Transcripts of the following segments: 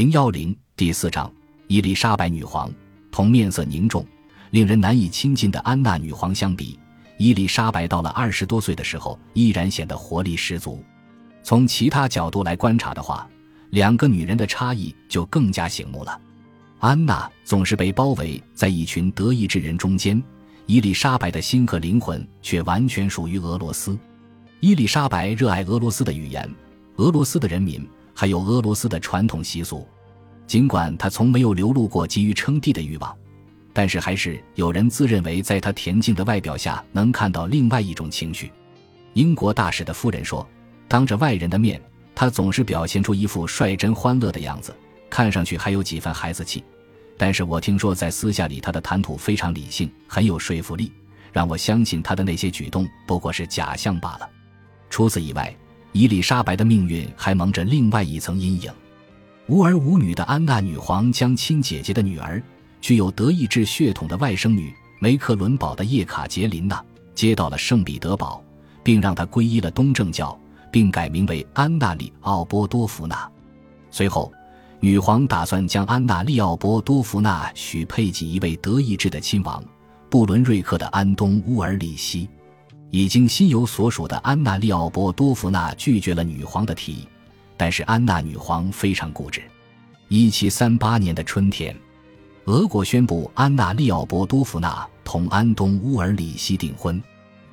零幺零第四章，伊丽莎白女皇同面色凝重、令人难以亲近的安娜女皇相比，伊丽莎白到了二十多岁的时候，依然显得活力十足。从其他角度来观察的话，两个女人的差异就更加醒目了。安娜总是被包围在一群德意志人中间，伊丽莎白的心和灵魂却完全属于俄罗斯。伊丽莎白热爱俄罗斯的语言、俄罗斯的人民。还有俄罗斯的传统习俗，尽管他从没有流露过急于称帝的欲望，但是还是有人自认为在他恬静的外表下能看到另外一种情绪。英国大使的夫人说：“当着外人的面，他总是表现出一副率真欢乐的样子，看上去还有几分孩子气。但是我听说在私下里他的谈吐非常理性，很有说服力，让我相信他的那些举动不过是假象罢了。除此以外。”伊丽莎白的命运还蒙着另外一层阴影。无儿无女的安娜女皇将亲姐姐的女儿、具有德意志血统的外甥女梅克伦堡的叶卡捷琳娜接到了圣彼得堡，并让她皈依了东正教，并改名为安娜利奥波多夫娜。随后，女皇打算将安娜利奥波多夫娜许配给一位德意志的亲王——布伦瑞克的安东乌尔里希。已经心有所属的安娜利奥波多夫娜拒绝了女皇的提议，但是安娜女皇非常固执。一七三八年的春天，俄国宣布安娜利奥波多夫娜同安东乌尔里希订婚。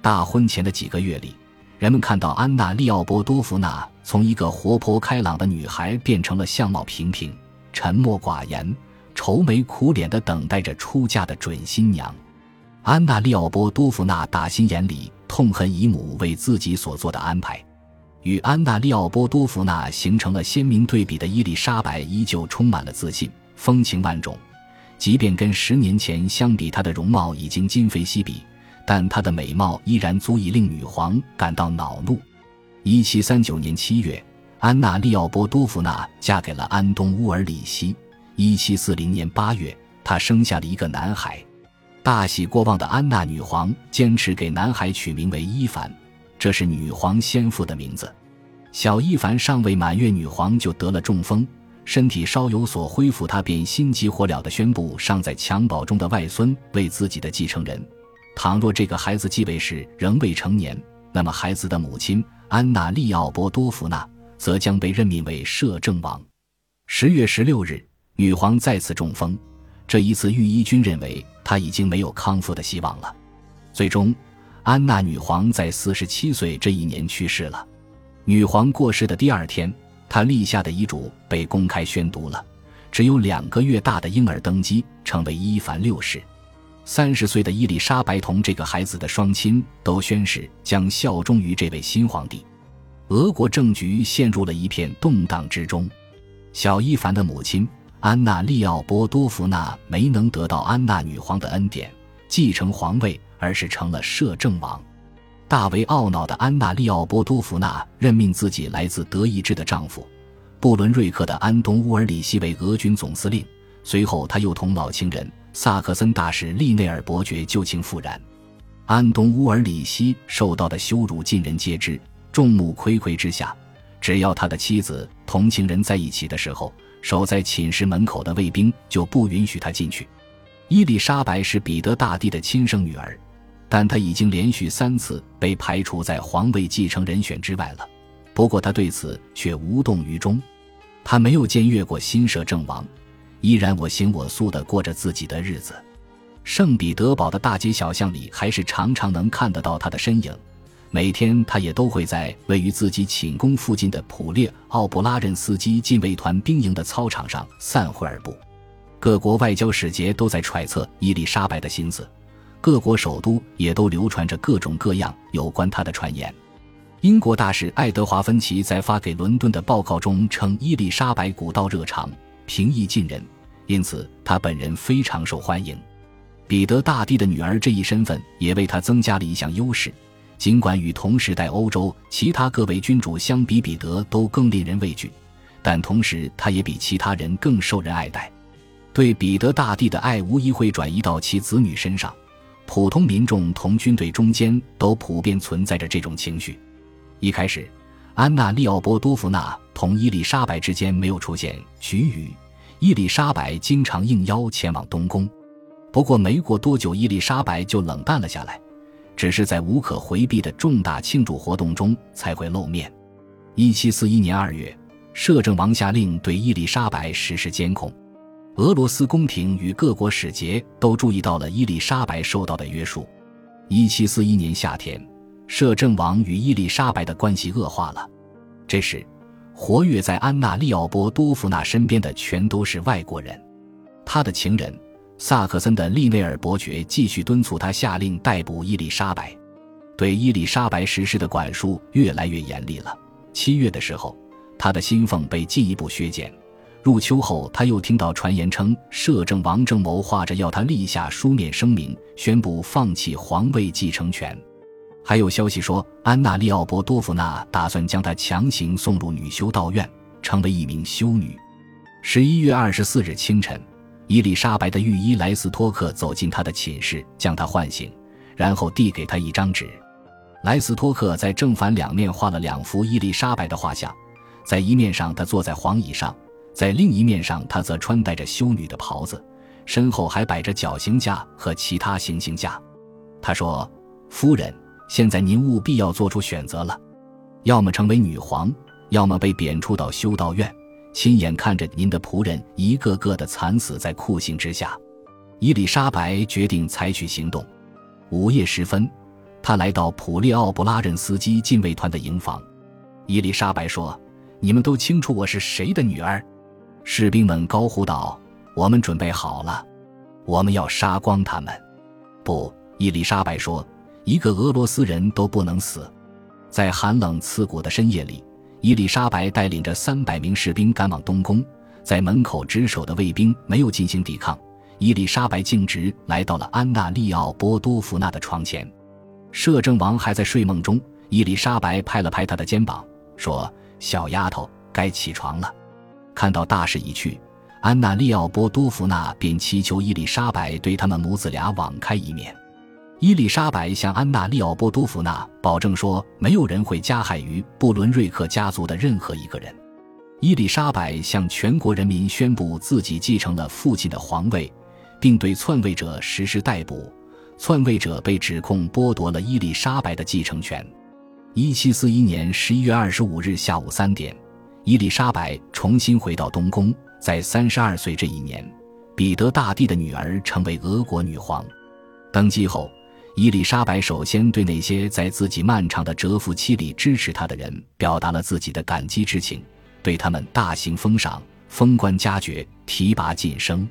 大婚前的几个月里，人们看到安娜利奥波多夫娜从一个活泼开朗的女孩变成了相貌平平、沉默寡言、愁眉苦脸的等待着出嫁的准新娘。安娜利奥波多夫娜打心眼里。痛恨姨母为自己所做的安排，与安娜利奥波多夫娜形成了鲜明对比的伊丽莎白依旧充满了自信，风情万种。即便跟十年前相比，她的容貌已经今非昔比，但她的美貌依然足以令女皇感到恼怒。一七三九年七月，安娜利奥波多夫娜嫁给了安东乌尔里希。一七四零年八月，她生下了一个男孩。大喜过望的安娜女皇坚持给男孩取名为伊凡，这是女皇先父的名字。小伊凡尚未满月，女皇就得了中风，身体稍有所恢复，她便心急火燎地宣布尚在襁褓中的外孙为自己的继承人。倘若这个孩子继位时仍未成年，那么孩子的母亲安娜利奥波多夫娜则将被任命为摄政王。十月十六日，女皇再次中风。这一次，御医军认为他已经没有康复的希望了。最终，安娜女皇在四十七岁这一年去世了。女皇过世的第二天，她立下的遗嘱被公开宣读了：只有两个月大的婴儿登基，成为伊凡六世。三十岁的伊丽莎白同这个孩子的双亲都宣誓将效忠于这位新皇帝。俄国政局陷入了一片动荡之中。小伊凡的母亲。安娜利奥波多夫娜没能得到安娜女皇的恩典，继承皇位，而是成了摄政王。大为懊恼的安娜利奥波多夫娜任命自己来自德意志的丈夫布伦瑞克的安东乌尔里希为俄军总司令。随后，他又同老情人萨克森大使利内尔伯爵旧情复燃。安东乌尔里希受到的羞辱尽人皆知，众目睽睽之下，只要他的妻子同情人在一起的时候。守在寝室门口的卫兵就不允许他进去。伊丽莎白是彼得大帝的亲生女儿，但她已经连续三次被排除在皇位继承人选之外了。不过她对此却无动于衷，她没有僭越过新摄政王，依然我行我素地过着自己的日子。圣彼得堡的大街小巷里还是常常能看得到她的身影。每天，他也都会在位于自己寝宫附近的普列奥布拉任斯基禁卫团兵营的操场上散会而步。各国外交使节都在揣测伊丽莎白的心思，各国首都也都流传着各种各样有关她的传言。英国大使爱德华·芬奇在发给伦敦的报告中称，伊丽莎白古道热肠，平易近人，因此她本人非常受欢迎。彼得大帝的女儿这一身份也为他增加了一项优势。尽管与同时代欧洲其他各位君主相比，彼得都更令人畏惧，但同时他也比其他人更受人爱戴。对彼得大帝的爱无疑会转移到其子女身上。普通民众同军队中间都普遍存在着这种情绪。一开始，安娜·利奥波多夫娜同伊丽莎白之间没有出现局语，伊丽莎白经常应邀前往东宫。不过没过多久，伊丽莎白就冷淡了下来，只是在无可回避的重大庆祝活动中才会露面。一七四一年二月，摄政王下令对伊丽莎白实施监控。俄罗斯宫廷与各国使节都注意到了伊丽莎白受到的约束。一七四一年夏天，摄政王与伊丽莎白的关系恶化了。这时，活跃在安娜·利奥波多夫娜身边的全都是外国人。他的情人萨克森的利内尔伯爵继续敦促他下令逮捕伊丽莎白，对伊丽莎白实施的管束越来越严厉了。七月的时候，他的薪俸被进一步削减。入秋后，他又听到传言称，摄政王正谋划着要他立下书面声明，宣布放弃皇位继承权。还有消息说，安娜·利奥波多夫娜打算将她强行送入女修道院，成为一名修女。十一月二十四日清晨，伊丽莎白的御医莱斯托克走进她的寝室，将她唤醒，然后递给她一张纸。莱斯托克在正反两面画了两幅伊丽莎白的画像，在一面上，她坐在黄椅上。在另一面上，他则穿戴着修女的袍子，身后还摆着绞刑架和其他行刑架。他说：“夫人，现在您务必要做出选择了，要么成为女皇，要么被贬黜到修道院，亲眼看着您的仆人一个个的惨死在酷刑之下。”伊丽莎白决定采取行动。午夜时分，他来到普列奥布拉任斯基禁卫团的营房。伊丽莎白说：“你们都清楚我是谁的女儿。”士兵们高呼道：“我们准备好了，我们要杀光他们！”不，伊丽莎白说：“一个俄罗斯人都不能死。”在寒冷刺骨的深夜里，伊丽莎白带领着三百名士兵赶往东宫，在门口值守的卫兵没有进行抵抗。伊丽莎白径直来到了安娜·利奥波多夫娜的床前，摄政王还在睡梦中。伊丽莎白拍了拍他的肩膀，说：“小丫头，该起床了。”看到大势已去，安娜·利奥波多夫娜便祈求伊丽莎白对他们母子俩网开一面。伊丽莎白向安娜·利奥波多夫娜保证说，没有人会加害于布伦瑞克家族的任何一个人。伊丽莎白向全国人民宣布自己继承了父亲的皇位，并对篡位者实施逮捕。篡位者被指控剥夺了伊丽莎白的继承权。一七四一年十一月二十五日下午三点。伊丽莎白重新回到东宫，在三十二岁这一年，彼得大帝的女儿成为俄国女皇。登基后，伊丽莎白首先对那些在自己漫长的蛰伏期里支持她的人表达了自己的感激之情，对他们大行封赏、封官加爵、提拔晋升、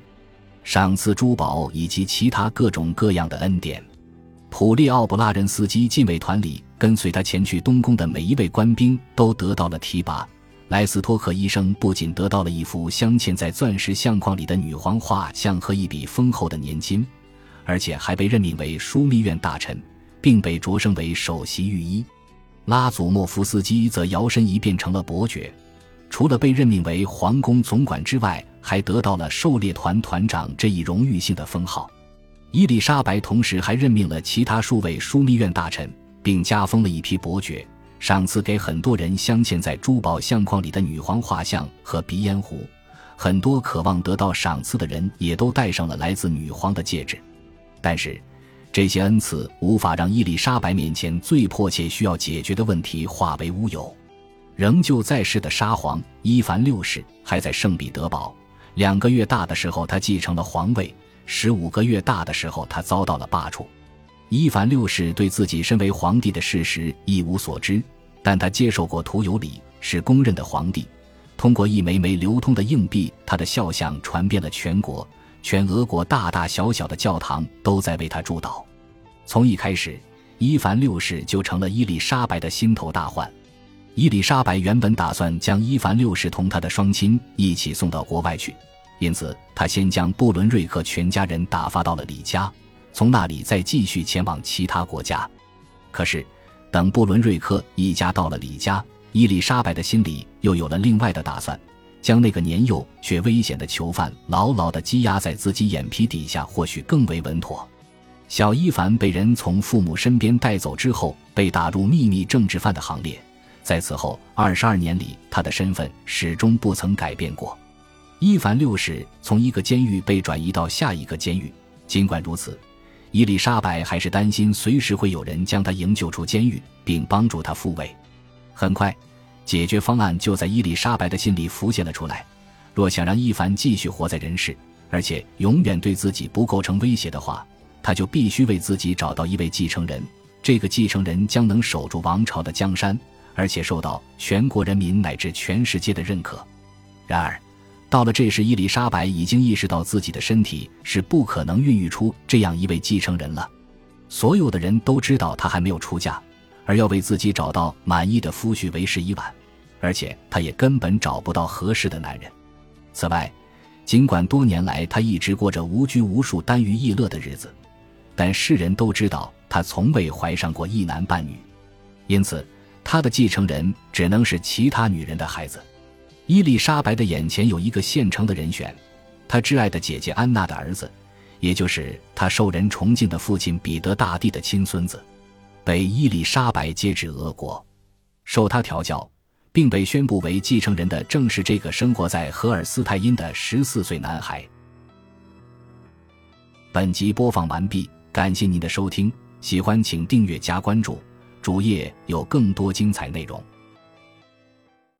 赏赐珠宝以及其他各种各样的恩典。普利奥布拉任斯基禁卫团里跟随他前去东宫的每一位官兵都得到了提拔。莱斯托克医生不仅得到了一幅镶嵌在钻石相框里的女皇画像和一笔丰厚的年金，而且还被任命为枢密院大臣，并被擢升为首席御医。拉祖莫夫斯基则摇身一变成了伯爵，除了被任命为皇宫总管之外，还得到了狩猎团团长这一荣誉性的封号。伊丽莎白同时还任命了其他数位枢密院大臣，并加封了一批伯爵。赏赐给很多人镶嵌在珠宝相框里的女皇画像和鼻烟壶，很多渴望得到赏赐的人也都戴上了来自女皇的戒指。但是，这些恩赐无法让伊丽莎白面前最迫切需要解决的问题化为乌有。仍旧在世的沙皇伊凡六世还在圣彼得堡。两个月大的时候，他继承了皇位；十五个月大的时候，他遭到了罢黜。伊凡六世对自己身为皇帝的事实一无所知，但他接受过徒有礼，是公认的皇帝。通过一枚枚流通的硬币，他的肖像传遍了全国，全俄国大大小小的教堂都在为他祝祷。从一开始，伊凡六世就成了伊丽莎白的心头大患。伊丽莎白原本打算将伊凡六世同他的双亲一起送到国外去，因此他先将布伦瑞克全家人打发到了李家。从那里再继续前往其他国家，可是，等布伦瑞克一家到了李家，伊丽莎白的心里又有了另外的打算，将那个年幼却危险的囚犯牢牢地羁押在自己眼皮底下，或许更为稳妥。小伊凡被人从父母身边带走之后，被打入秘密政治犯的行列，在此后二十二年里，他的身份始终不曾改变过。伊凡六世从一个监狱被转移到下一个监狱，尽管如此，伊丽莎白还是担心随时会有人将他营救出监狱，并帮助他复位。很快，解决方案就在伊丽莎白的心里浮现了出来：若想让伊凡继续活在人世，而且永远对自己不构成威胁的话，他就必须为自己找到一位继承人。这个继承人将能守住王朝的江山，而且受到全国人民乃至全世界的认可。然而，到了这时，伊丽莎白已经意识到自己的身体是不可能孕育出这样一位继承人了。所有的人都知道她还没有出嫁，而要为自己找到满意的夫婿为时已晚，而且她也根本找不到合适的男人。此外，尽管多年来她一直过着无拘无束、单于逸乐的日子，但世人都知道她从未怀上过一男半女，因此她的继承人只能是其他女人的孩子。伊丽莎白的眼前有一个现成的人选，她挚爱的姐姐安娜的儿子，也就是她受人崇敬的父亲彼得大帝的亲孙子，被伊丽莎白接至俄国，受他调教，并被宣布为继承人的正是这个生活在荷尔斯泰因的十四岁男孩。本集播放完毕，感谢您的收听，喜欢请订阅加关注，主页有更多精彩内容。